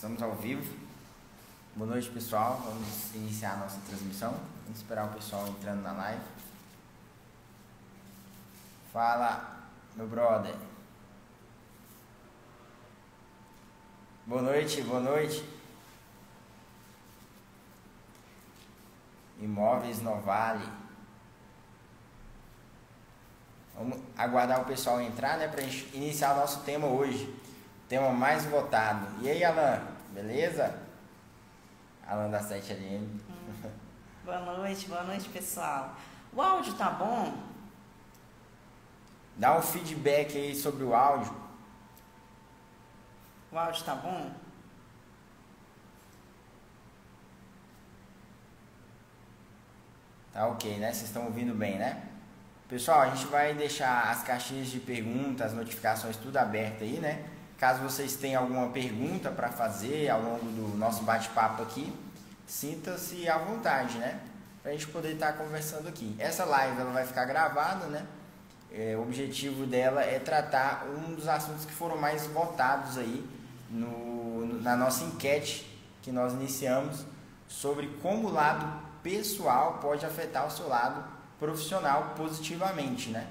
Estamos ao vivo. Boa noite, pessoal. Vamos iniciar a nossa transmissão. Vamos esperar o pessoal entrando na live. Fala, meu brother. Boa noite, boa noite. Imóveis Novale. Vamos aguardar o pessoal entrar, né, para iniciar o nosso tema hoje. Tema mais votado. E aí, Alan, beleza? Alan da 7LM. Hum. Boa noite, boa noite, pessoal. O áudio tá bom? Dá um feedback aí sobre o áudio. O áudio tá bom? Tá ok, né? Vocês estão ouvindo bem, né? Pessoal, a gente vai deixar as caixinhas de perguntas, as notificações tudo aberto aí, né? Caso vocês tenham alguma pergunta para fazer ao longo do nosso bate-papo aqui, sinta-se à vontade, né? Para a gente poder estar tá conversando aqui. Essa live ela vai ficar gravada, né? É, o objetivo dela é tratar um dos assuntos que foram mais votados aí no, na nossa enquete que nós iniciamos sobre como o lado pessoal pode afetar o seu lado profissional positivamente, né?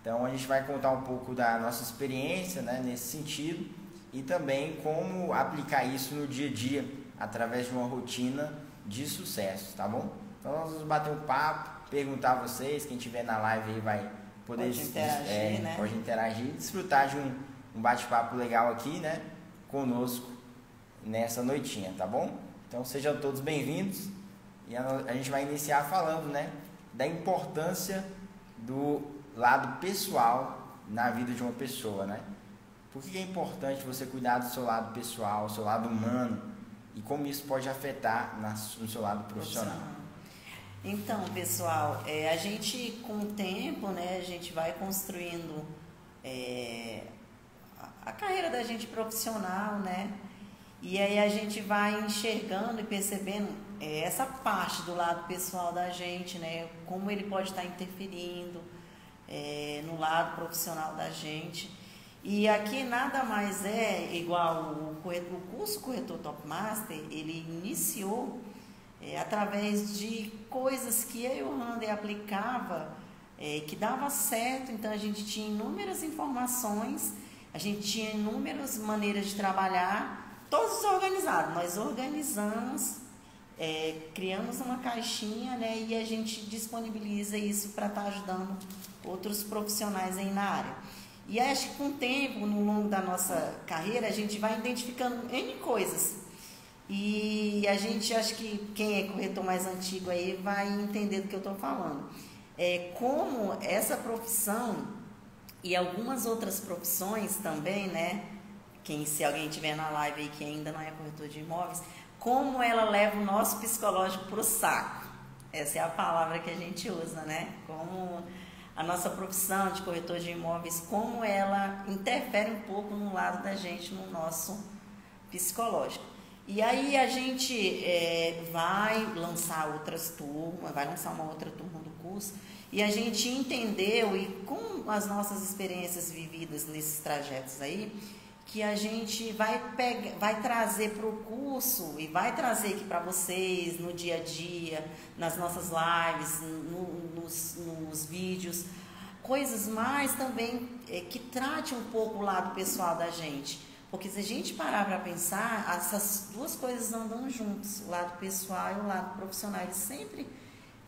Então a gente vai contar um pouco da nossa experiência né, nesse sentido e também como aplicar isso no dia a dia através de uma rotina de sucesso, tá bom? Então nós vamos bater um papo, perguntar a vocês, quem estiver na live aí vai poder pode interagir, é, né? pode interagir, desfrutar de um, um bate-papo legal aqui, né? Conosco nessa noitinha, tá bom? Então sejam todos bem-vindos e a, a gente vai iniciar falando, né? Da importância do lado pessoal na vida de uma pessoa, né? Por que é importante você cuidar do seu lado pessoal, do seu lado humano e como isso pode afetar no seu lado profissional? Então, pessoal, é, a gente com o tempo, né, a gente vai construindo é, a, a carreira da gente profissional, né? E aí a gente vai enxergando e percebendo é, essa parte do lado pessoal da gente, né? Como ele pode estar interferindo é, no lado profissional da gente. E aqui nada mais é igual o, corretor, o curso Corretor Top Master, ele iniciou é, através de coisas que eu e o aplicava, é, que dava certo, então a gente tinha inúmeras informações, a gente tinha inúmeras maneiras de trabalhar, todos organizados. Nós organizamos, é, criamos uma caixinha né, e a gente disponibiliza isso para estar tá ajudando outros profissionais aí na área. E acho que com o tempo, no longo da nossa carreira, a gente vai identificando N coisas. E a gente, acho que quem é corretor mais antigo aí vai entender do que eu estou falando. É, como essa profissão e algumas outras profissões também, né? Quem, se alguém tiver na live aí que ainda não é corretor de imóveis, como ela leva o nosso psicológico para o saco. Essa é a palavra que a gente usa, né? Como a nossa profissão de corretor de imóveis, como ela interfere um pouco no lado da gente, no nosso psicológico. E aí a gente é, vai lançar outras turmas, vai lançar uma outra turma do curso, e a gente entendeu, e com as nossas experiências vividas nesses trajetos aí, que a gente vai, pegar, vai trazer para o curso e vai trazer aqui para vocês no dia a dia, nas nossas lives, no, nos, nos vídeos, coisas mais também é, que trate um pouco o lado pessoal da gente. Porque se a gente parar para pensar, essas duas coisas andam juntos, o lado pessoal e o lado profissional. Ele sempre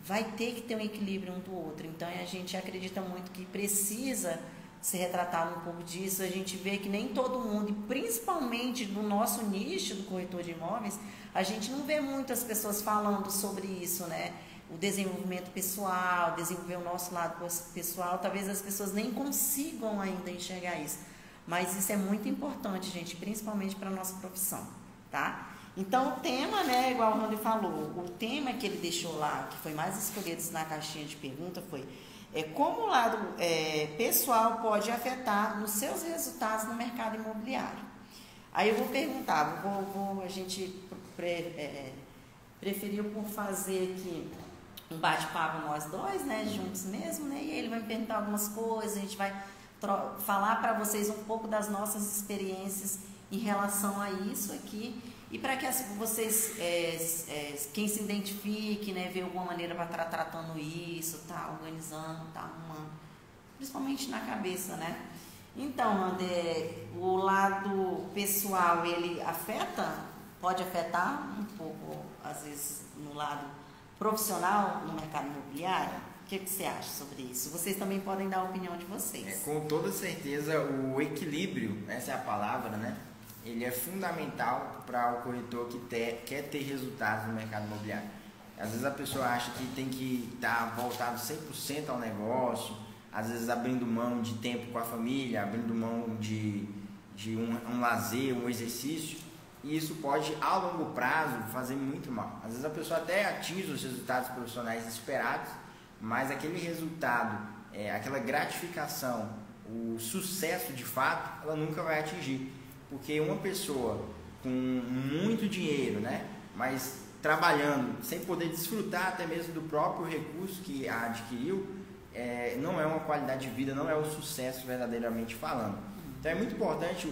vai ter que ter um equilíbrio um do outro. Então a gente acredita muito que precisa ser retratado um pouco disso. A gente vê que nem todo mundo, e principalmente no nosso nicho do corretor de imóveis, a gente não vê muitas pessoas falando sobre isso, né? O desenvolvimento pessoal, desenvolver o nosso lado pessoal, talvez as pessoas nem consigam ainda enxergar isso. Mas isso é muito importante, gente, principalmente para a nossa profissão, tá? Então, o tema, né, igual o Rony falou, o tema que ele deixou lá, que foi mais escolhido na caixinha de pergunta, foi é, como o lado é, pessoal pode afetar nos seus resultados no mercado imobiliário. Aí eu vou perguntar, vou, vou a gente pre, é, preferiu por fazer aqui um bate-papo nós dois, né, juntos mesmo, né, e ele vai me perguntar algumas coisas, a gente vai falar para vocês um pouco das nossas experiências em relação a isso aqui E para que vocês, é, é, quem se identifique, né, ver alguma maneira para estar tá tratando isso, tá organizando, tá arrumando, principalmente na cabeça, né? Então, André, o lado pessoal, ele afeta, pode afetar um pouco, às vezes, no lado profissional no mercado imobiliário? O que, que você acha sobre isso? Vocês também podem dar a opinião de vocês. É, com toda certeza, o equilíbrio, essa é a palavra, né? Ele é fundamental para o corretor que ter, quer ter resultados no mercado imobiliário. Às vezes a pessoa acha que tem que estar tá voltado 100% ao negócio, às vezes abrindo mão de tempo com a família, abrindo mão de, de um, um lazer, um exercício, e isso pode, a longo prazo, fazer muito mal. Às vezes a pessoa até atinge os resultados profissionais esperados, mas aquele resultado, é, aquela gratificação, o sucesso de fato, ela nunca vai atingir. Porque uma pessoa com muito dinheiro, né, mas trabalhando sem poder desfrutar até mesmo do próprio recurso que a adquiriu, é, não é uma qualidade de vida, não é o sucesso verdadeiramente falando. Então é muito importante o,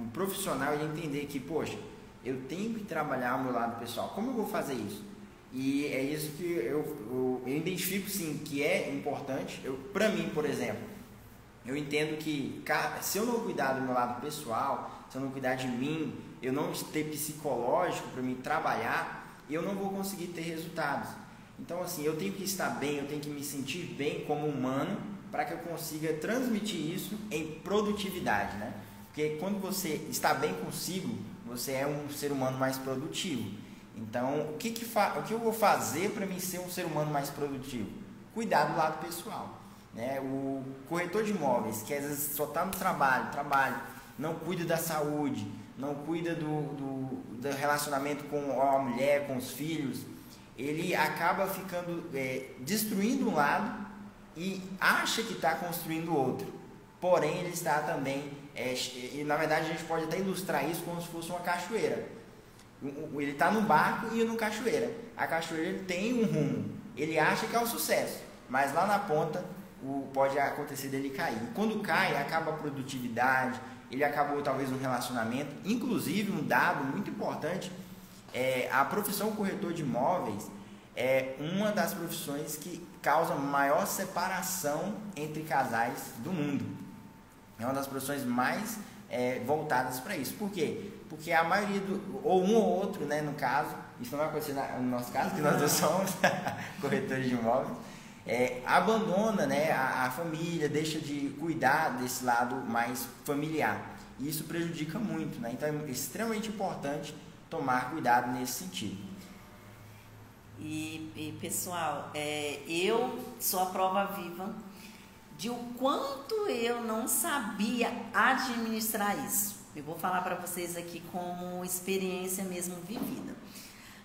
o, o profissional entender que, poxa, eu tenho que trabalhar ao meu lado pessoal. Como eu vou fazer isso? E é isso que eu, eu, eu identifico sim que é importante. Eu, para mim, por exemplo, eu entendo que se eu não cuidar do meu lado pessoal, se eu não cuidar de mim, eu não ter psicológico para me trabalhar, eu não vou conseguir ter resultados. Então, assim, eu tenho que estar bem, eu tenho que me sentir bem como humano para que eu consiga transmitir isso em produtividade, né? Porque quando você está bem consigo, você é um ser humano mais produtivo. Então, o que, que, o que eu vou fazer para mim ser um ser humano mais produtivo? Cuidar do lado pessoal. Né? O corretor de imóveis, que às vezes só está no trabalho, trabalho, não cuida da saúde, não cuida do, do, do relacionamento com a mulher, com os filhos, ele acaba ficando é, destruindo um lado e acha que está construindo outro. Porém, ele está também, é, e na verdade a gente pode até ilustrar isso como se fosse uma cachoeira. Ele está no barco e no cachoeira. A cachoeira tem um rumo. Ele acha que é um sucesso, mas lá na ponta o, pode acontecer dele cair. Quando cai, acaba a produtividade, ele acabou talvez um relacionamento. Inclusive, um dado muito importante, é, a profissão corretor de imóveis é uma das profissões que causa maior separação entre casais do mundo. É uma das profissões mais é, voltadas para isso. Por quê? Porque a maioria, do, ou um ou outro, né, no caso, isso não vai acontecer no nosso caso, que nós dois somos corretores de imóveis, é, abandona né, a, a, família, deixa de cuidar desse lado mais familiar. E isso prejudica muito, né? Então é extremamente importante tomar cuidado nesse sentido. E, e pessoal, é, eu sou a prova viva de o quanto eu não sabia administrar isso. Eu vou falar para vocês aqui como experiência mesmo vivida.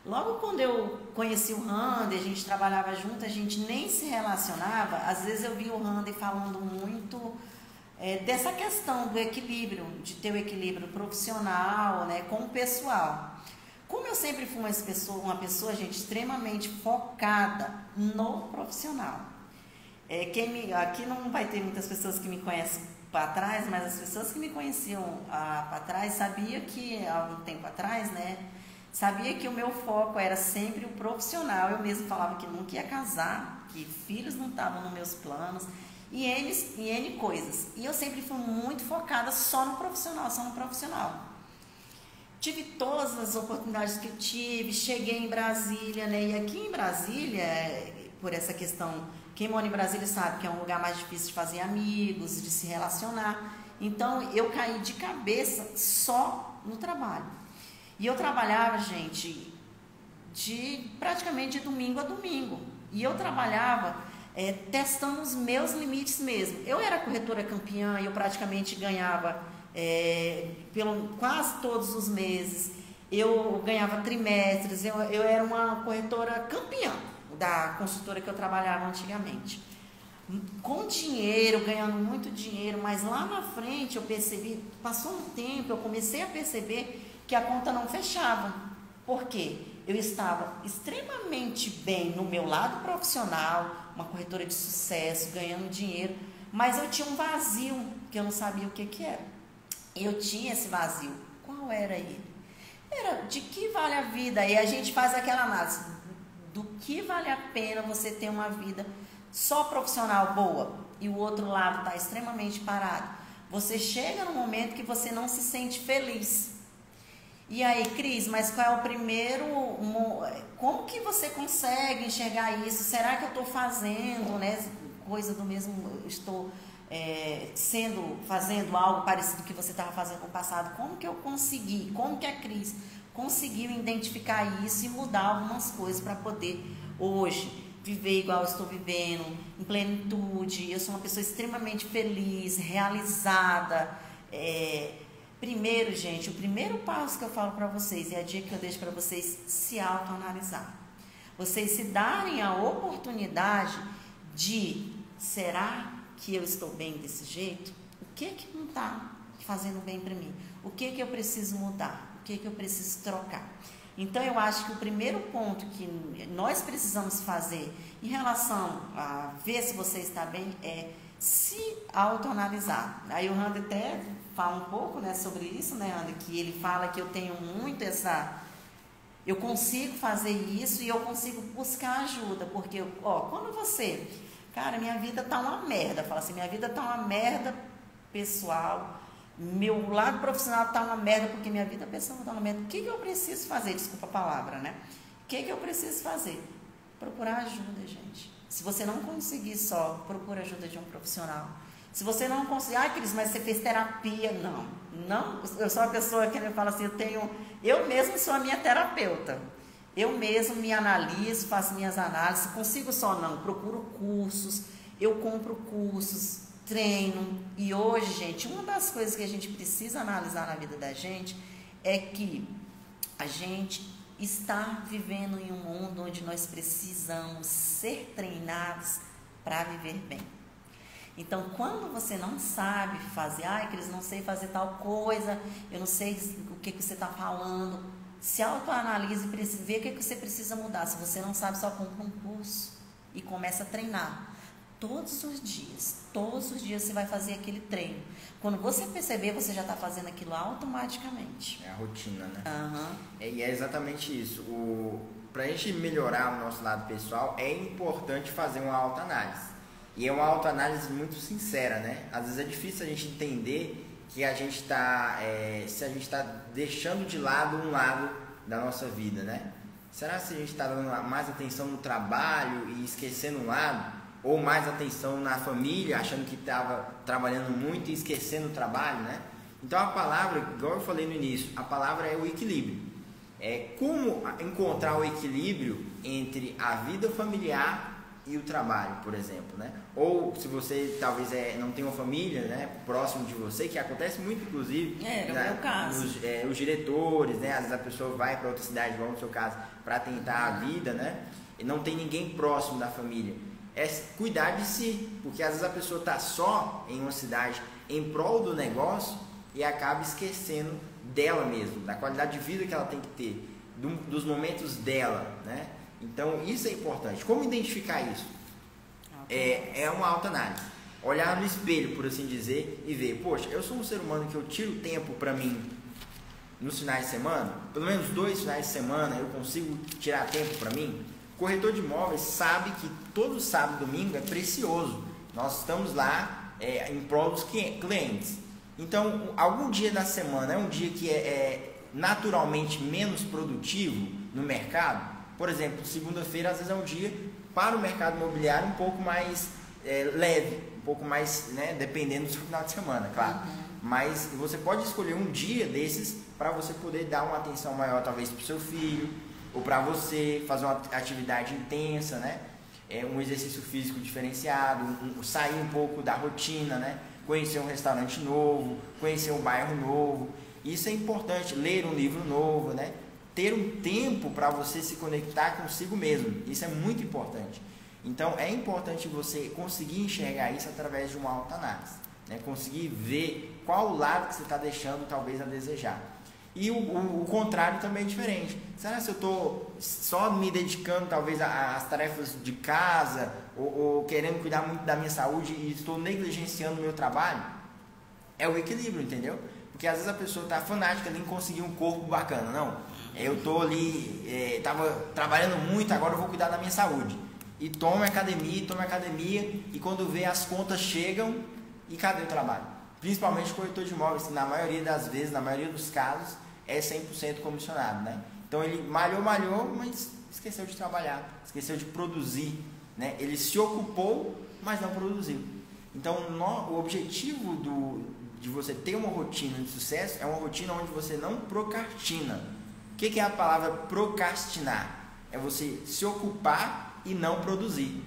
Logo quando eu conheci o Randy, a gente trabalhava junto, a gente nem se relacionava. Às vezes eu vi o Randy falando muito é, dessa questão do equilíbrio, de ter o equilíbrio profissional né, com o pessoal. Como eu sempre fui uma pessoa, uma pessoa gente, extremamente focada no profissional. É, quem me, aqui não vai ter muitas pessoas que me conhecem para trás, mas as pessoas que me conheciam ah, para trás sabia que há um tempo atrás, né? Sabia que o meu foco era sempre o profissional. Eu mesmo falava que nunca ia casar, que filhos não estavam nos meus planos e N, e N coisas. E eu sempre fui muito focada só no profissional, só no profissional. Tive todas as oportunidades que tive, cheguei em Brasília, né? E aqui em Brasília, por essa questão, quem mora em Brasília sabe que é um lugar mais difícil de fazer amigos, de se relacionar. Então eu caí de cabeça só no trabalho. E eu trabalhava, gente, de praticamente de domingo a domingo. E eu trabalhava é, testando os meus limites mesmo. Eu era corretora campeã, eu praticamente ganhava é, pelo, quase todos os meses. Eu ganhava trimestres, eu, eu era uma corretora campeã da consultora que eu trabalhava antigamente. Com dinheiro, ganhando muito dinheiro, mas lá na frente eu percebi, passou um tempo, eu comecei a perceber que a conta não fechava. Por quê? Eu estava extremamente bem no meu lado profissional, uma corretora de sucesso, ganhando dinheiro, mas eu tinha um vazio que eu não sabia o que, que era. Eu tinha esse vazio. Qual era ele? Era de que vale a vida? E a gente faz aquela análise do que vale a pena você ter uma vida só profissional boa e o outro lado está extremamente parado. Você chega no momento que você não se sente feliz. E aí, Cris, mas qual é o primeiro. Como que você consegue enxergar isso? Será que eu estou fazendo, né? Coisa do mesmo. Estou é, sendo, fazendo algo parecido que você estava fazendo no passado. Como que eu consegui? Como que a Cris conseguiu identificar isso e mudar algumas coisas para poder hoje viver igual eu estou vivendo, em plenitude. Eu sou uma pessoa extremamente feliz, realizada. É, primeiro, gente, o primeiro passo que eu falo para vocês e a dica que eu deixo para vocês se autoanalisar. Vocês se darem a oportunidade de será que eu estou bem desse jeito? O que que não está fazendo bem para mim? O que que eu preciso mudar? O que que eu preciso trocar? Então, eu acho que o primeiro ponto que nós precisamos fazer em relação a ver se você está bem é se autoanalisar. Aí o Randy até fala um pouco né, sobre isso, né, Randy? Que ele fala que eu tenho muito essa. Eu consigo fazer isso e eu consigo buscar ajuda, porque, ó, quando você. Cara, minha vida tá uma merda. Fala assim, minha vida tá uma merda pessoal meu lado profissional está uma merda porque minha vida pessoal está uma merda. O que, que eu preciso fazer? Desculpa a palavra, né? O que, que eu preciso fazer? Procurar ajuda, gente. Se você não conseguir só, procura ajuda de um profissional. Se você não conseguir, ah, Cris, mas você fez terapia. Não, não. Eu sou uma pessoa que fala assim, eu tenho, eu mesmo sou a minha terapeuta. Eu mesmo me analiso, faço minhas análises. Consigo só não, procuro cursos, eu compro cursos, treino. E hoje, gente, uma das coisas que a gente precisa analisar na vida da gente é que a gente está vivendo em um mundo onde nós precisamos ser treinados para viver bem. Então, quando você não sabe fazer, ai, que eles não sei fazer tal coisa, eu não sei o que, que você está falando, se autoanalise e vê o que, que você precisa mudar. Se você não sabe, só compra um curso e começa a treinar. Todos os dias, todos os dias você vai fazer aquele treino. Quando você perceber, você já está fazendo aquilo automaticamente. É a rotina, né? Uhum. É, e é exatamente isso. Para a gente melhorar o nosso lado pessoal, é importante fazer uma autoanálise. E é uma autoanálise muito sincera, né? Às vezes é difícil a gente entender que a gente está, é, se a gente está deixando de lado um lado da nossa vida, né? Será que a gente está dando mais atenção no trabalho e esquecendo um lado? ou mais atenção na família, achando que estava trabalhando muito e esquecendo o trabalho, né? Então a palavra, igual eu falei no início, a palavra é o equilíbrio. É como encontrar o equilíbrio entre a vida familiar e o trabalho, por exemplo, né? Ou se você talvez é, não tem uma família, né, próximo de você, que acontece muito, inclusive, é, no né, meu caso. Os, é, os diretores, né? Às vezes a pessoa vai para outra cidade, igual no seu caso, para tentar a vida, né? E não tem ninguém próximo da família é cuidar de si, porque às vezes a pessoa está só em uma cidade em prol do negócio e acaba esquecendo dela mesmo, da qualidade de vida que ela tem que ter, do, dos momentos dela, né? Então isso é importante. Como identificar isso? É, é uma autoanálise. Olhar no espelho, por assim dizer, e ver, poxa, eu sou um ser humano que eu tiro tempo para mim nos finais de semana, pelo menos dois finais de semana eu consigo tirar tempo para mim corretor de imóveis sabe que todo sábado e domingo é precioso. Nós estamos lá é, em prol dos clientes. Então, algum dia da semana é um dia que é, é naturalmente menos produtivo no mercado. Por exemplo, segunda-feira às vezes é um dia para o mercado imobiliário um pouco mais é, leve, um pouco mais, né, dependendo do seu final de semana, claro. Uhum. Mas você pode escolher um dia desses para você poder dar uma atenção maior, talvez para o seu filho, ou para você fazer uma atividade intensa, né? É, um exercício físico diferenciado, um, sair um pouco da rotina, né? Conhecer um restaurante novo, conhecer um bairro novo. Isso é importante, ler um livro novo, né? Ter um tempo para você se conectar consigo mesmo. Isso é muito importante. Então é importante você conseguir enxergar isso através de uma autoanálise, né? Conseguir ver qual o lado que você está deixando talvez a desejar. E o, o, o, contrário também é diferente. Será se eu estou só me dedicando talvez às tarefas de casa ou, ou, querendo cuidar muito da minha saúde e estou negligenciando o meu trabalho? É o equilíbrio, entendeu? Porque às vezes a pessoa está fanática ali em conseguir um corpo bacana. Não, eu tô ali, é, tava trabalhando muito, agora eu vou cuidar da minha saúde. E toma academia, toma academia, e quando vê as contas chegam, e cadê o trabalho? Principalmente corretor de imóveis, na maioria das vezes, na maioria dos casos, é 100% comissionado, né? Então ele malhou, malhou, mas esqueceu de trabalhar, esqueceu de produzir, né? Ele se ocupou, mas não produziu. Então no, o objetivo do, de você ter uma rotina de sucesso é uma rotina onde você não procrastina. O que, que é a palavra procrastinar? É você se ocupar e não produzir.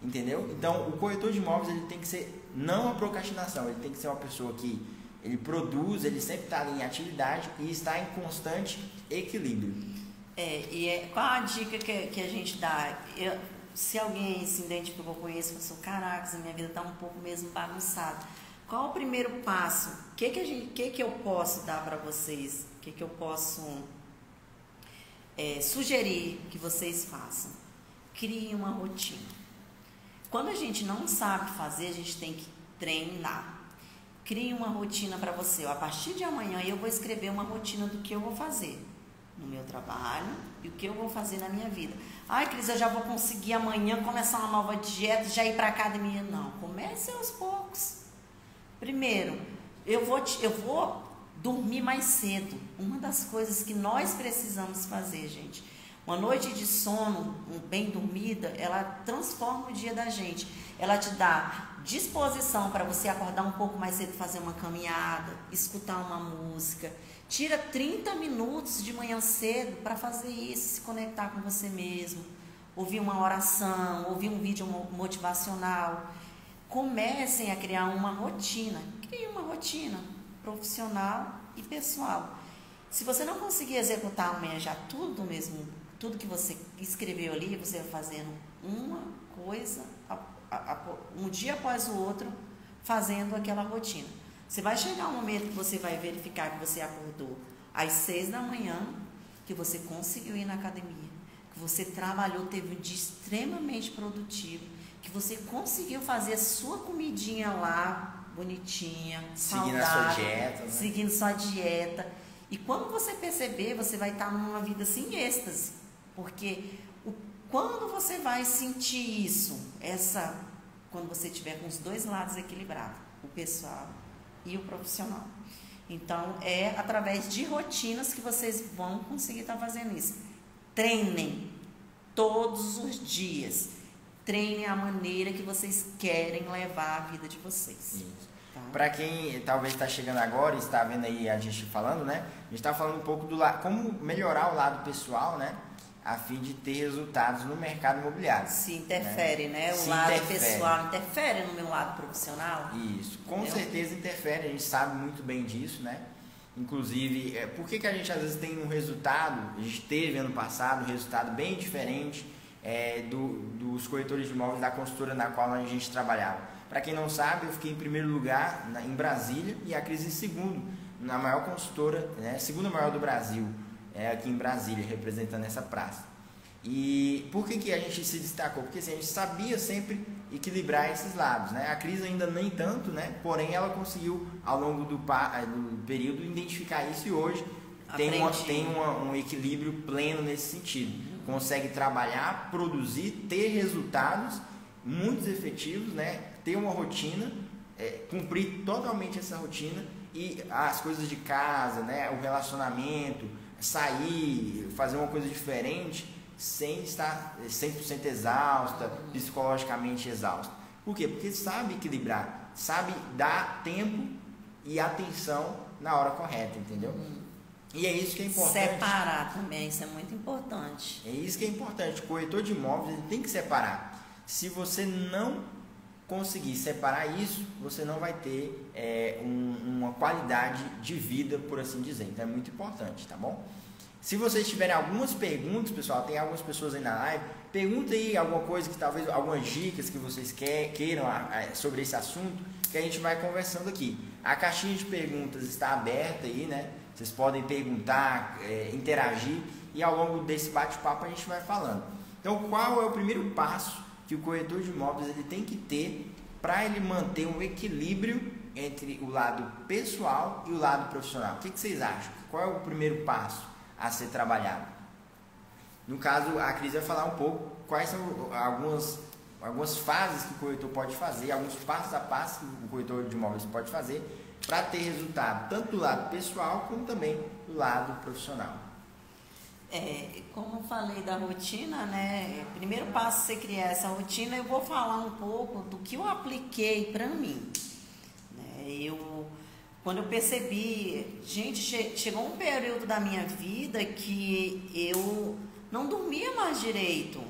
Entendeu? Então, o corretor de imóveis ele tem que ser não a procrastinação, ele tem que ser uma pessoa que ele produz, ele sempre está em atividade e está em constante equilíbrio. É, e é, qual a dica que, que a gente dá? Eu, se alguém se identificou com isso, pensou, caraca, a minha vida está um pouco mesmo bagunçada. Qual o primeiro passo? O que, que, a gente, que, que eu posso dar para vocês? O que, que eu posso é, sugerir que vocês façam? Crie uma rotina. Quando a gente não sabe fazer, a gente tem que treinar. Crie uma rotina para você. A partir de amanhã eu vou escrever uma rotina do que eu vou fazer no meu trabalho e o que eu vou fazer na minha vida. Ai, Cris, eu já vou conseguir amanhã começar uma nova dieta, já ir para academia. Não, comece aos poucos. Primeiro, eu vou, eu vou dormir mais cedo. Uma das coisas que nós precisamos fazer, gente uma noite de sono bem dormida, ela transforma o dia da gente. Ela te dá disposição para você acordar um pouco mais cedo, fazer uma caminhada, escutar uma música. Tira 30 minutos de manhã cedo para fazer isso, se conectar com você mesmo, ouvir uma oração, ouvir um vídeo motivacional. Comecem a criar uma rotina. Crie uma rotina profissional e pessoal. Se você não conseguir executar amanhã já tudo mesmo tudo que você escreveu ali, você vai fazendo uma coisa, um dia após o outro, fazendo aquela rotina. Você vai chegar um momento que você vai verificar que você acordou às seis da manhã, que você conseguiu ir na academia, que você trabalhou, teve um dia extremamente produtivo, que você conseguiu fazer a sua comidinha lá, bonitinha, seguindo saudável, a sua dieta, né? seguindo sua dieta. E quando você perceber, você vai estar numa vida assim êxtase. Porque o, quando você vai sentir isso, essa quando você tiver com os dois lados equilibrados, o pessoal e o profissional. Então, é através de rotinas que vocês vão conseguir estar fazendo isso. Treinem todos os dias. Treinem a maneira que vocês querem levar a vida de vocês. Isso. Tá? Para quem talvez está chegando agora e está vendo aí a gente falando, né? A gente está falando um pouco do lado, como melhorar o lado pessoal, né? a fim de ter resultados no mercado imobiliário. Se interfere, né? né? O Se lado interfere. pessoal interfere no meu lado profissional? Isso, com Entendeu? certeza interfere, a gente sabe muito bem disso, né? Inclusive, é, por que, que a gente às vezes tem um resultado, a gente teve ano passado um resultado bem diferente é, do, dos corretores de imóveis da consultora na qual a gente trabalhava. Para quem não sabe, eu fiquei em primeiro lugar na, em Brasília e a Cris em segundo, na maior consultora, né, segunda maior do Brasil é, aqui em Brasília, representando essa praça. E por que, que a gente se destacou? Porque assim, a gente sabia sempre equilibrar esses lados. Né? A crise ainda nem tanto, né? porém ela conseguiu, ao longo do, eh, do período, identificar isso e hoje tem, uma, tem uma, um equilíbrio pleno nesse sentido. Consegue trabalhar, produzir, ter resultados muito efetivos, né? ter uma rotina, é, cumprir totalmente essa rotina e as coisas de casa, né? o relacionamento, sair, fazer uma coisa diferente sem estar 100% exausta, psicologicamente exausta. Por quê? Porque sabe equilibrar, sabe dar tempo e atenção na hora correta, entendeu? E é isso que é importante. Separar também, isso é muito importante. É isso que é importante. O corretor de imóveis ele tem que separar. Se você não conseguir separar isso, você não vai ter é, um, uma qualidade de vida, por assim dizer. Então é muito importante, tá bom? Se vocês tiverem algumas perguntas, pessoal, tem algumas pessoas aí na live, pergunta aí alguma coisa que talvez, algumas dicas que vocês queiram sobre esse assunto, que a gente vai conversando aqui. A caixinha de perguntas está aberta aí, né? Vocês podem perguntar, é, interagir e ao longo desse bate-papo a gente vai falando. Então, qual é o primeiro passo que o corretor de imóveis ele tem que ter para ele manter um equilíbrio entre o lado pessoal e o lado profissional? O que, que vocês acham? Qual é o primeiro passo a ser trabalhado? No caso, a Cris vai falar um pouco quais são algumas, algumas fases que o corretor pode fazer, alguns passos a passo que o corretor de imóveis pode fazer para ter resultado tanto do lado pessoal como também do lado profissional. É, como falei da rotina, né? Primeiro passo você criar essa rotina, eu vou falar um pouco do que eu apliquei para mim. Né? Eu, quando eu percebi, gente, che chegou um período da minha vida que eu não dormia mais direito,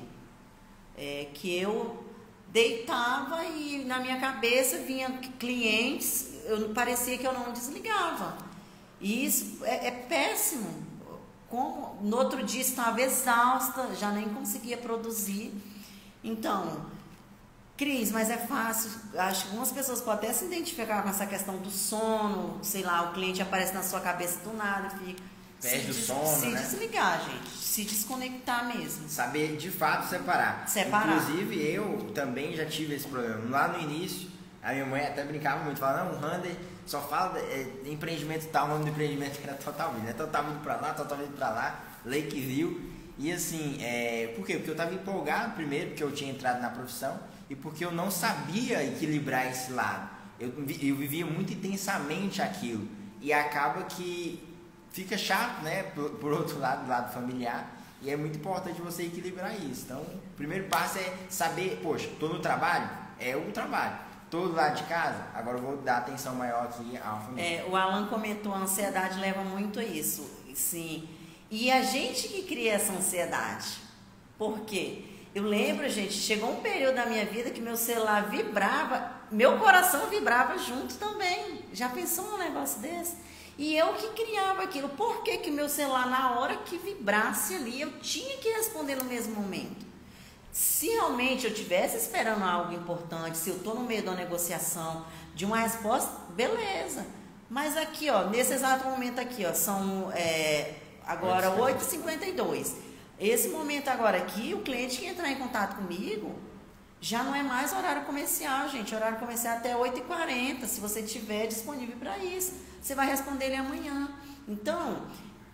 é, que eu deitava e na minha cabeça vinha clientes, eu parecia que eu não desligava. E isso é, é péssimo como no outro dia estava exausta, já nem conseguia produzir. Então, Cris, mas é fácil. Acho que algumas pessoas podem até se identificar com essa questão do sono, sei lá, o cliente aparece na sua cabeça do nada, fica. Perde se, o sono, se né? desligar, gente. Se desconectar mesmo. Saber de fato separar. Separar. Inclusive, eu também já tive esse problema. Lá no início, a minha mãe até brincava muito, falava, não, o Rander só fala é, empreendimento tal, o nome do empreendimento era Total Vida, né? Total Vida pra lá, Total Vida pra lá, Lakeview. E assim, é, por quê? Porque eu estava empolgado primeiro, porque eu tinha entrado na profissão, e porque eu não sabia equilibrar esse lado. Eu, eu vivia muito intensamente aquilo. E acaba que fica chato, né? Por, por outro lado, do lado familiar. E é muito importante você equilibrar isso. Então, o primeiro passo é saber, poxa, estou no trabalho? É o trabalho todo lado de casa, agora eu vou dar atenção maior aqui à família. É, o Alan comentou, a ansiedade leva muito a isso, sim. E a gente que cria essa ansiedade. Por quê? Eu lembro, gente, chegou um período da minha vida que meu celular vibrava, meu coração vibrava junto também. Já pensou num negócio desse? E eu que criava aquilo. Por que, que meu celular, na hora que vibrasse ali, eu tinha que responder no mesmo momento? Se realmente eu estivesse esperando algo importante, se eu estou no meio da negociação, de uma resposta, beleza. Mas aqui, ó, nesse exato momento aqui, ó, são é, agora 8h52. Esse momento agora aqui, o cliente que entrar em contato comigo, já não é mais horário comercial, gente. Horário comercial é até 8h40, se você tiver disponível para isso. Você vai responder ele amanhã. Então,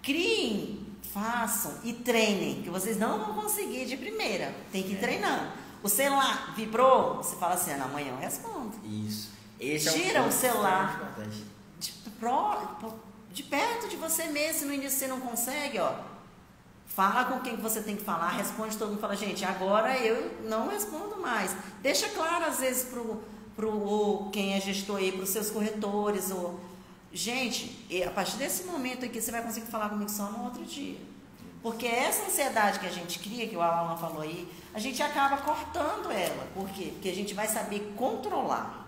criem façam e treinem, que vocês não vão conseguir de primeira. Tem que ir é. treinando. O celular vibrou, você fala assim, ah, amanhã eu respondo. Isso. Esse Tira é um o celular de, pro, de perto de você mesmo, no início você não consegue, ó. Fala com quem você tem que falar, responde todo mundo, fala, gente, agora eu não respondo mais. Deixa claro, às vezes, pro, pro quem é gestor aí, pros seus corretores, ou Gente, a partir desse momento aqui, você vai conseguir falar comigo só no outro dia. Porque essa ansiedade que a gente cria, que o Alan falou aí, a gente acaba cortando ela. Por quê? Porque a gente vai saber controlar.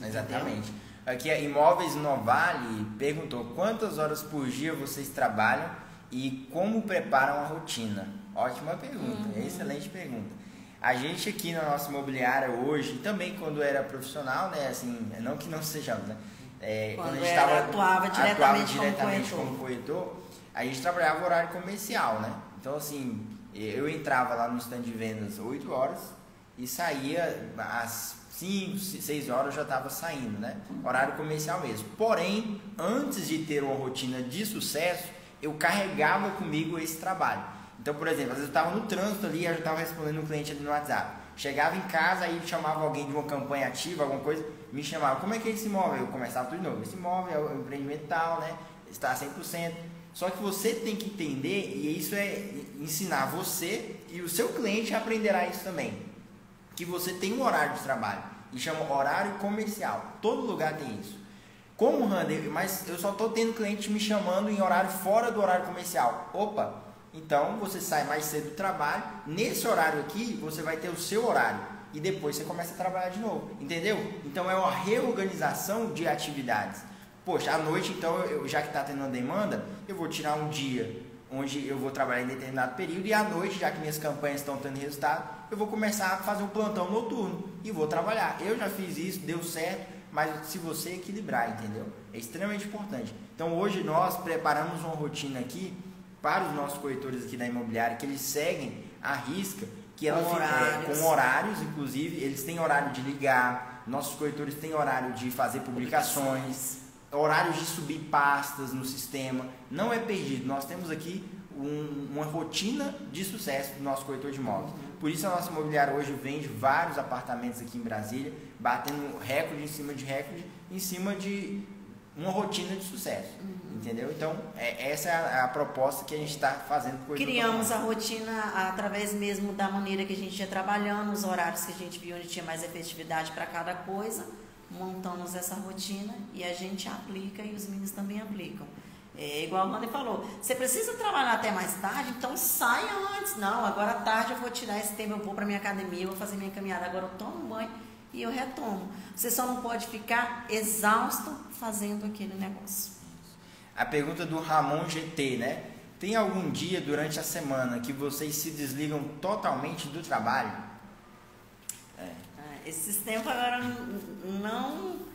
Exatamente. Entendeu? Aqui a Imóveis Novale perguntou quantas horas por dia vocês trabalham e como preparam a rotina. Ótima pergunta, uhum. excelente pergunta. A gente aqui na nossa imobiliária hoje, também quando era profissional, né, assim, não que não sejamos, né, é, quando, quando, a gente tava, atuava diretamente, atuava diretamente como, como corretor, a gente trabalhava horário comercial, né? Então, assim, eu entrava lá no stand de vendas 8 horas e saía às 5, 6 horas eu já estava saindo, né? Horário comercial mesmo. Porém, antes de ter uma rotina de sucesso, eu carregava comigo esse trabalho. Então, por exemplo, às vezes eu estava no trânsito ali, eu já estava respondendo um cliente ali no WhatsApp. Chegava em casa, aí chamava alguém de uma campanha ativa, alguma coisa, me chamava, como é que é esse imóvel? Eu começava tudo de novo, esse imóvel é o empreendimento tal, né? Está 100%. Só que você tem que entender, e isso é ensinar você e o seu cliente aprenderá isso também, que você tem um horário de trabalho, e chama horário comercial. Todo lugar tem isso. Como Rander, mas eu só estou tendo cliente me chamando em horário fora do horário comercial. Opa, então você sai mais cedo do trabalho. Nesse horário aqui, você vai ter o seu horário. E depois você começa a trabalhar de novo. Entendeu? Então é uma reorganização de atividades. Poxa, à noite, então, eu, já que está tendo uma demanda, eu vou tirar um dia onde eu vou trabalhar em determinado período e à noite, já que minhas campanhas estão tendo resultado, eu vou começar a fazer um plantão noturno e vou trabalhar. Eu já fiz isso, deu certo, mas se você equilibrar, entendeu? É extremamente importante. Então hoje nós preparamos uma rotina aqui para os nossos corretores aqui da imobiliária, que eles seguem a risca, que ela com, horários. É, com horários, inclusive, eles têm horário de ligar, nossos corretores têm horário de fazer publicações, horários de subir pastas no sistema. Não é perdido. Nós temos aqui um, uma rotina de sucesso do nosso corretor de imóveis. Por isso a nossa imobiliária hoje vende vários apartamentos aqui em Brasília, batendo recorde em cima de recorde, em cima de uma rotina de sucesso. Uhum. Entendeu? Então, é, essa é a, a, proposta que a gente está fazendo com Criamos a rotina através mesmo da maneira que a gente ia trabalhando, os horários que a gente viu onde tinha mais efetividade para cada coisa. Montamos essa rotina e a gente aplica e os meninos também aplicam. É igual o Wander falou, você precisa trabalhar até mais tarde, então saia antes. Não, agora à tarde eu vou tirar esse tempo, eu vou para minha academia, eu vou fazer minha caminhada, agora eu tomo banho e eu retomo. Você só não pode ficar exausto fazendo aquele negócio. A pergunta do Ramon GT, né? Tem algum dia durante a semana que vocês se desligam totalmente do trabalho? É. Ah, esses tempos agora não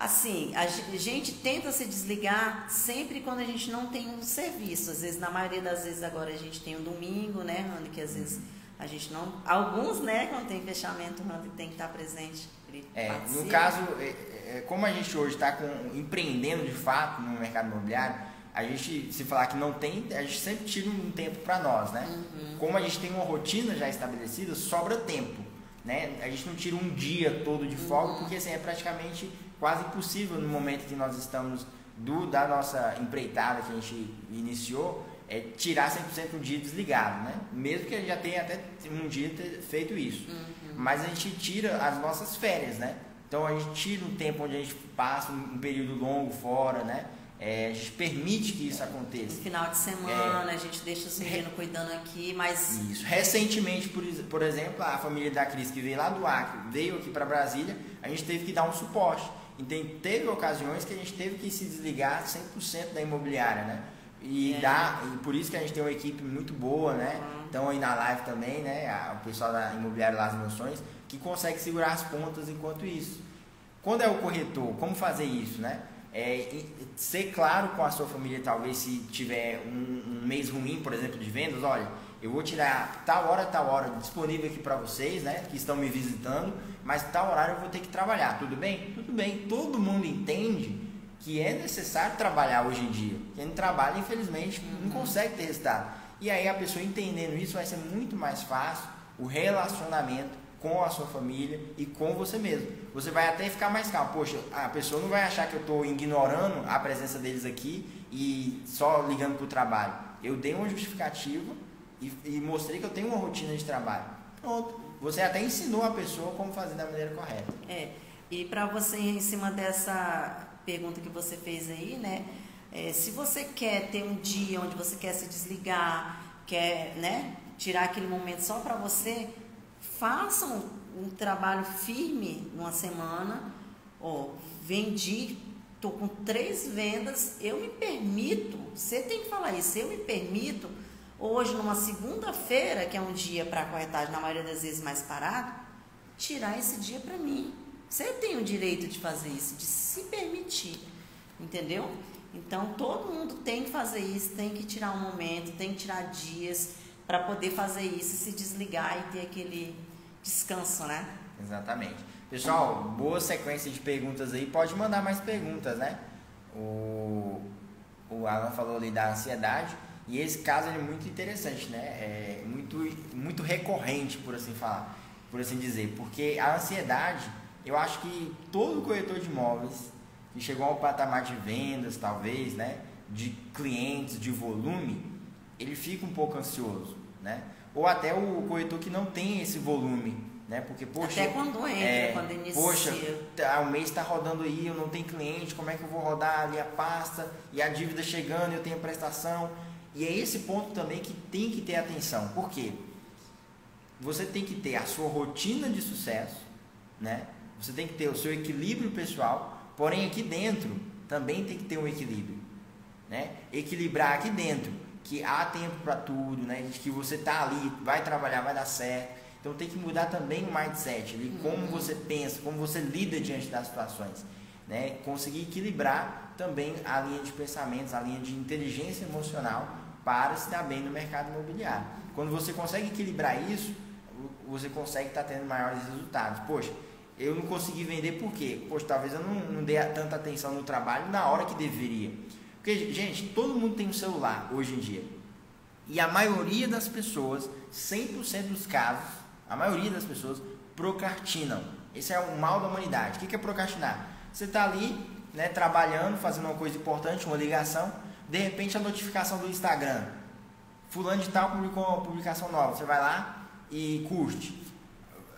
assim, a gente tenta se desligar sempre quando a gente não tem um serviço. Às vezes, na maioria das vezes agora a gente tem um domingo, né, Rando, que às vezes a gente não. Alguns, né, quando tem fechamento, Rando tem que estar presente. É, no caso, é, é, como a gente hoje está empreendendo de fato no mercado imobiliário, a gente, se falar que não tem, a gente sempre tira um tempo para nós, né? Uhum. Como a gente tem uma rotina já estabelecida, sobra tempo, né? A gente não tira um dia todo de folga, uhum. porque assim, é praticamente quase impossível no momento que nós estamos do, da nossa empreitada que a gente iniciou, é tirar 100% um dia desligado, né? Mesmo que a gente já tenha até um dia feito isso. Uhum. Mas a gente tira as nossas férias, né? Então a gente tira um tempo onde a gente passa um período longo fora, né? É, a gente permite que isso aconteça. No final de semana, é, a gente deixa os meninos cuidando aqui, mas. Isso. Recentemente, por, por exemplo, a família da Cris, que veio lá do Acre, veio aqui para Brasília, a gente teve que dar um suporte. Então, teve ocasiões que a gente teve que se desligar 100% da imobiliária, né? E, é. dá, e por isso que a gente tem uma equipe muito boa, né? Uhum. Então aí na live também, né? O pessoal da imobiliária Las Emoções, que consegue segurar as pontas enquanto isso. Quando é o corretor, como fazer isso, né? É, ser claro com a sua família, talvez se tiver um, um mês ruim, por exemplo, de vendas, olha, eu vou tirar tal hora, tal hora disponível aqui para vocês, né, que estão me visitando, mas tal horário eu vou ter que trabalhar, tudo bem? Tudo bem, todo mundo entende que é necessário trabalhar hoje em dia. Quem não trabalha, infelizmente, não uhum. consegue ter resultado. E aí a pessoa entendendo isso vai ser muito mais fácil o relacionamento com a sua família e com você mesmo. Você vai até ficar mais calmo. Poxa, a pessoa não vai achar que eu estou ignorando a presença deles aqui e só ligando para o trabalho. Eu dei uma justificativa e, e mostrei que eu tenho uma rotina de trabalho. Pronto. Você até ensinou a pessoa como fazer da maneira correta. É. E para você, em cima dessa pergunta que você fez aí, né? É, se você quer ter um dia onde você quer se desligar, quer, né, tirar aquele momento só para você, faça um, um, trabalho firme numa semana. Ó, vendi, tô com três vendas, eu me permito. Você tem que falar isso. Eu me permito hoje, numa segunda-feira, que é um dia para corretagem, na maioria das vezes mais parado, tirar esse dia para mim. Você tem o direito de fazer isso, de se permitir, entendeu? Então, todo mundo tem que fazer isso, tem que tirar um momento, tem que tirar dias para poder fazer isso, se desligar e ter aquele descanso, né? Exatamente. Pessoal, boa sequência de perguntas aí. Pode mandar mais perguntas, né? O, o Alan falou ali da ansiedade. E esse caso é muito interessante, né? É muito, muito recorrente, por assim falar, por assim dizer, porque a ansiedade, eu acho que todo corretor de imóveis que chegou ao patamar de vendas, talvez, né, de clientes, de volume, ele fica um pouco ansioso, né? Ou até o corretor que não tem esse volume, né? Porque poxa, até quando entra, é, quando inicia. Poxa, tá, o mês está rodando aí, eu não tenho cliente, como é que eu vou rodar ali a pasta e a dívida chegando, eu tenho prestação e é esse ponto também que tem que ter atenção. Por quê? Você tem que ter a sua rotina de sucesso, né? Você tem que ter o seu equilíbrio pessoal, porém aqui dentro também tem que ter um equilíbrio, né? Equilibrar aqui dentro que há tempo para tudo, né? De que você tá ali, vai trabalhar, vai dar certo. Então tem que mudar também o mindset, ali, como uhum. você pensa, como você lida diante das situações, né? Conseguir equilibrar também a linha de pensamentos, a linha de inteligência emocional para se dar bem no mercado imobiliário. Quando você consegue equilibrar isso, você consegue estar tendo maiores resultados. Poxa, eu não consegui vender por quê? Poxa, talvez eu não, não dei tanta atenção no trabalho na hora que deveria. Porque, gente, todo mundo tem um celular hoje em dia. E a maioria das pessoas, 100% dos casos, a maioria das pessoas procrastinam. Esse é o mal da humanidade. O que é procrastinar? Você está ali, né, trabalhando, fazendo uma coisa importante, uma ligação, de repente a notificação do Instagram. Fulano de tal publicou uma publicação nova. Você vai lá e curte.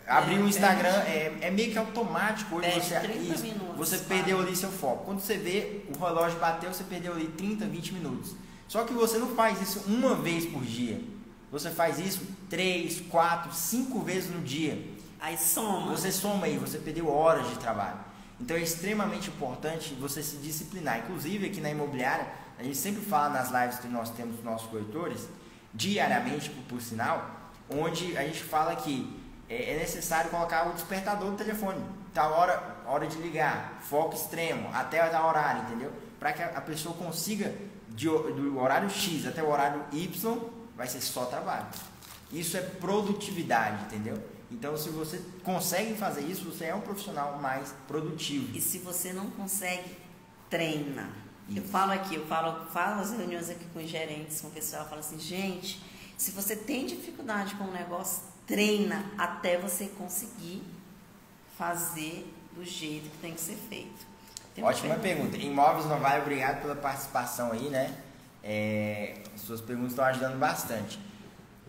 Abrir o é, Instagram é, é, meio que automático hoje você, isso, minutos, você perdeu ali seu foco. Quando você vê o relógio bateu, você perdeu ali 30, 20 minutos. Só que você não faz isso uma vez por dia. Você faz isso três, quatro, cinco vezes no dia. Aí soma. Você soma aí, você perdeu horas de trabalho. Então é extremamente importante você se disciplinar. Inclusive aqui na imobiliária, a gente sempre fala nas lives que nós temos com nossos corretores, diariamente por, por sinal, onde a gente fala que é, é necessário colocar o despertador do telefone. Tá hora, hora de ligar, foco extremo, até dar horário, entendeu? Para que a pessoa consiga, de, do horário X até o horário Y, vai ser só trabalho. Isso é produtividade, entendeu? Então, se você consegue fazer isso, você é um profissional mais produtivo. E se você não consegue, treina. Isso. Eu falo aqui, eu falo, falo nas reuniões aqui com os gerentes, com o pessoal, eu falo assim, gente, se você tem dificuldade com o negócio, treina até você conseguir fazer do jeito que tem que ser feito. Tem Ótima pergunta. Imóveis não vai, obrigado pela participação aí, né? É, suas perguntas estão ajudando bastante.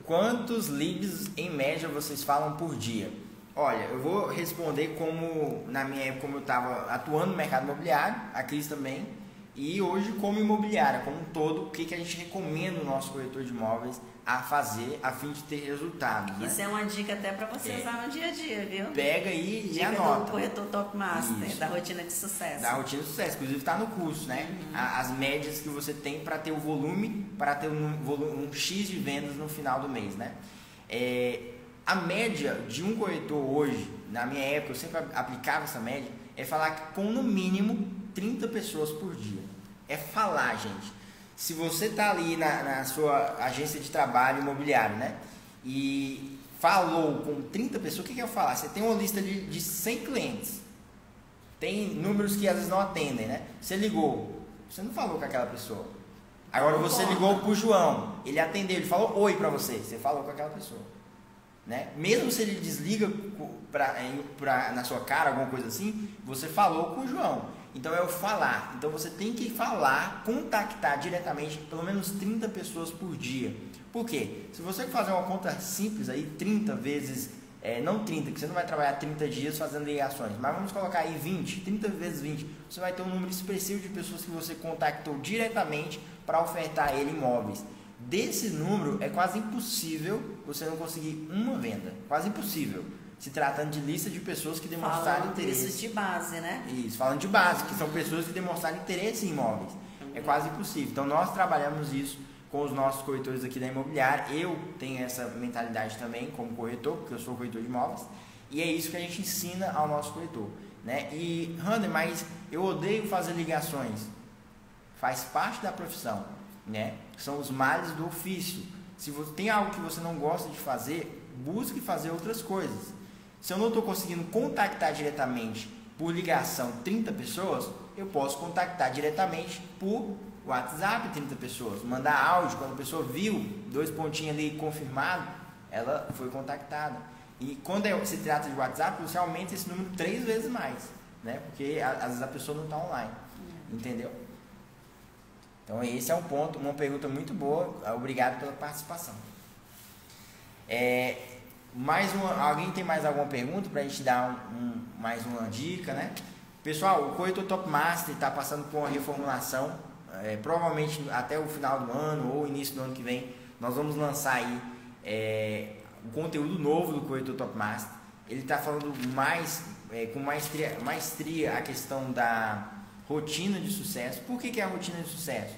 Quantos leads em média vocês falam por dia? Olha, eu vou responder como na minha época como eu estava atuando no mercado imobiliário, a Cris também, e hoje como imobiliária, como um todo, o que, que a gente recomenda no nosso corretor de imóveis a fazer a fim de ter resultados. Né? Isso é uma dica até para você é. usar no dia a dia, viu? Pega aí dica e anota. do corretor Top Master, Isso. da rotina de sucesso. Da rotina de sucesso, inclusive está no curso, né? Uhum. As médias que você tem para ter o volume, para ter um, volume, um X de vendas no final do mês, né? É, a média de um corretor hoje, na minha época, eu sempre aplicava essa média, é falar com no mínimo 30 pessoas por dia. É falar, gente se você está ali na, na, sua agência de trabalho imobiliário, né? E falou com 30 pessoas, o que, que eu falar? Você tem uma lista de, de 100 clientes. Tem números que às vezes não atendem, né? Você ligou, você não falou com aquela pessoa. Agora você ligou para o João, ele atendeu, ele falou oi para você, você falou com aquela pessoa. Né? Mesmo se ele desliga pra, pra, na sua cara, alguma coisa assim, você falou com o João. Então é o falar. Então você tem que falar, contactar diretamente pelo menos 30 pessoas por dia. Por quê? Se você fazer uma conta simples aí, 30 vezes, é, não 30, que você não vai trabalhar 30 dias fazendo ligações, mas vamos colocar aí 20, 30 vezes 20, você vai ter um número expressivo de pessoas que você contactou diretamente para ofertar ele imóveis. Desse número é quase impossível você não conseguir uma venda. Quase impossível se tratando de lista de pessoas que demonstraram falando interesse. Isso de base, né? Isso, falando de base, que são pessoas que demonstraram interesse em imóveis. É quase impossível. Então nós trabalhamos isso com os nossos corretores aqui da imobiliária. Eu tenho essa mentalidade também como corretor, porque eu sou corretor de imóveis. E é isso que a gente ensina ao nosso corretor. Né? E, Hunter, mas eu odeio fazer ligações. Faz parte da profissão. Né? São os males do ofício. Se você tem algo que você não gosta de fazer, busque fazer outras coisas. Se eu não estou conseguindo contactar diretamente por ligação 30 pessoas, eu posso contactar diretamente por WhatsApp 30 pessoas, mandar áudio, quando a pessoa viu, dois pontinhos ali confirmado, ela foi contactada. E quando é, se trata de WhatsApp, você aumenta esse número três vezes mais, né? Porque às vezes a pessoa não está online, entendeu? Então esse é um ponto, uma pergunta muito boa. Obrigado pela participação. É, mais uma, alguém tem mais alguma pergunta para a gente dar um, um, mais uma dica, né? Pessoal, o Corretor Top Master está passando por uma reformulação. É, provavelmente até o final do ano ou início do ano que vem nós vamos lançar aí é, o conteúdo novo do Corretor Top Master. Ele está falando mais é, com maestria, maestria a questão da rotina de sucesso. Por que, que é a rotina de sucesso?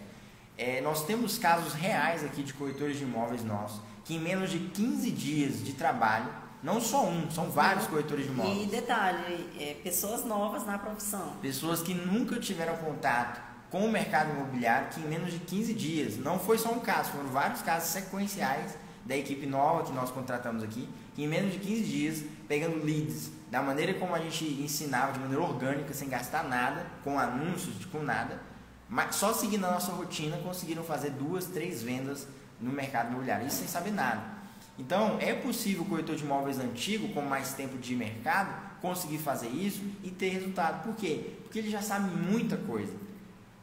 É, nós temos casos reais aqui de corretores de imóveis nossos que em menos de 15 dias de trabalho, não só um, são vários corretores de imóveis. E detalhe, é, pessoas novas na profissão. Pessoas que nunca tiveram contato com o mercado imobiliário, que em menos de 15 dias, não foi só um caso, foram vários casos sequenciais da equipe nova que nós contratamos aqui, que em menos de 15 dias, pegando leads da maneira como a gente ensinava, de maneira orgânica, sem gastar nada, com anúncios, com nada, mas só seguindo a nossa rotina, conseguiram fazer duas, três vendas no mercado imobiliário, isso sem saber nada. Então, é possível o corretor de imóveis antigo, com mais tempo de mercado, conseguir fazer isso e ter resultado. Por quê? Porque ele já sabe muita coisa.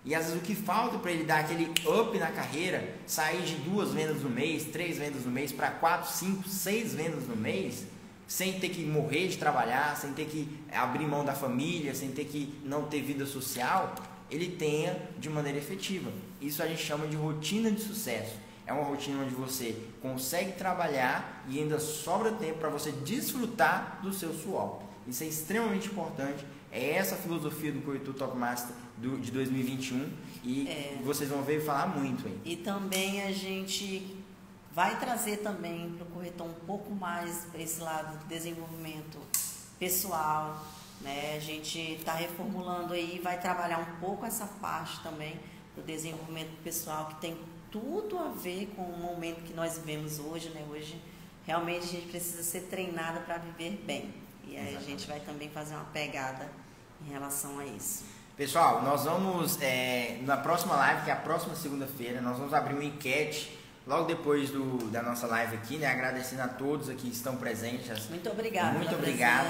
E às vezes o que falta para ele dar aquele up na carreira, sair de duas vendas no mês, três vendas no mês, para quatro, cinco, seis vendas no mês, sem ter que morrer de trabalhar, sem ter que abrir mão da família, sem ter que não ter vida social, ele tenha de maneira efetiva. Isso a gente chama de rotina de sucesso. É uma rotina onde você consegue trabalhar e ainda sobra tempo para você desfrutar do seu suor. Isso é extremamente importante. É essa a filosofia do Corretor Top Master do, de 2021 e é. vocês vão ver falar muito aí. E também a gente vai trazer também para o corretor um pouco mais para esse lado do desenvolvimento pessoal, né? A gente está reformulando aí, vai trabalhar um pouco essa parte também do desenvolvimento pessoal que tem tudo a ver com o momento que nós vivemos hoje, né? Hoje realmente a gente precisa ser treinada para viver bem. E aí Exatamente. a gente vai também fazer uma pegada em relação a isso. Pessoal, nós vamos, é, na próxima live, que é a próxima segunda-feira, nós vamos abrir uma enquete logo depois do, da nossa live aqui, né? Agradecendo a todos aqui que estão presentes. Muito obrigada. Muito obrigado.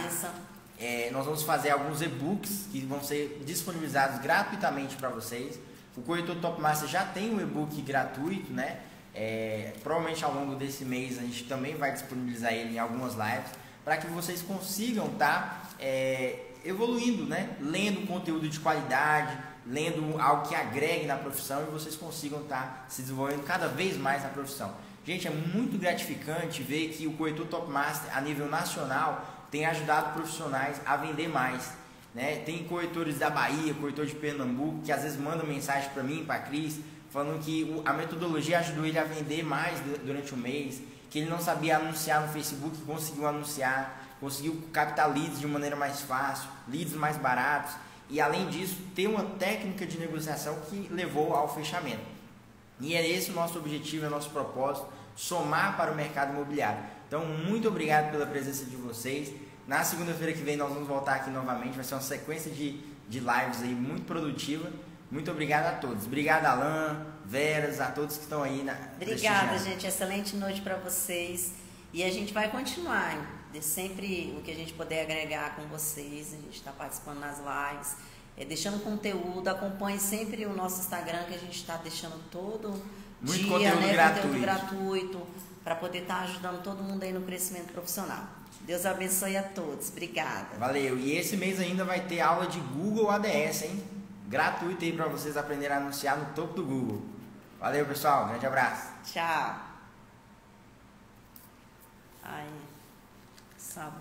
É, nós vamos fazer alguns e-books que vão ser disponibilizados gratuitamente para vocês. O corretor Top Master já tem um e-book gratuito, né? É, provavelmente ao longo desse mês a gente também vai disponibilizar ele em algumas lives para que vocês consigam estar tá, é, evoluindo, né? Lendo conteúdo de qualidade, lendo algo que agregue na profissão e vocês consigam estar tá se desenvolvendo cada vez mais na profissão. Gente, é muito gratificante ver que o corretor Top Master a nível nacional tem ajudado profissionais a vender mais. Né? Tem corretores da Bahia, corretor de Pernambuco, que às vezes mandam mensagem para mim, para a Cris, falando que a metodologia ajudou ele a vender mais durante o mês, que ele não sabia anunciar no Facebook, conseguiu anunciar, conseguiu captar leads de maneira mais fácil, leads mais baratos e além disso ter uma técnica de negociação que levou ao fechamento. E é esse o nosso objetivo, é o nosso propósito, somar para o mercado imobiliário. Então, muito obrigado pela presença de vocês. Na segunda-feira que vem nós vamos voltar aqui novamente, vai ser uma sequência de, de lives aí muito produtiva. Muito obrigado a todos. Obrigado, Alain, Veras, a todos que estão aí na. Obrigada, gente. Excelente noite para vocês. E a gente vai continuar. Sempre o que a gente puder agregar com vocês. A gente está participando nas lives, é, deixando conteúdo. Acompanhe sempre o nosso Instagram, que a gente está deixando todo Muito dia, conteúdo né? Gratuito. Conteúdo gratuito para poder estar tá ajudando todo mundo aí no crescimento profissional. Deus abençoe a todos. Obrigada. Valeu. E esse mês ainda vai ter aula de Google ADS, hein? Gratuito aí para vocês aprenderem a anunciar no topo do Google. Valeu, pessoal. Grande abraço. Tchau. Ai, sabe?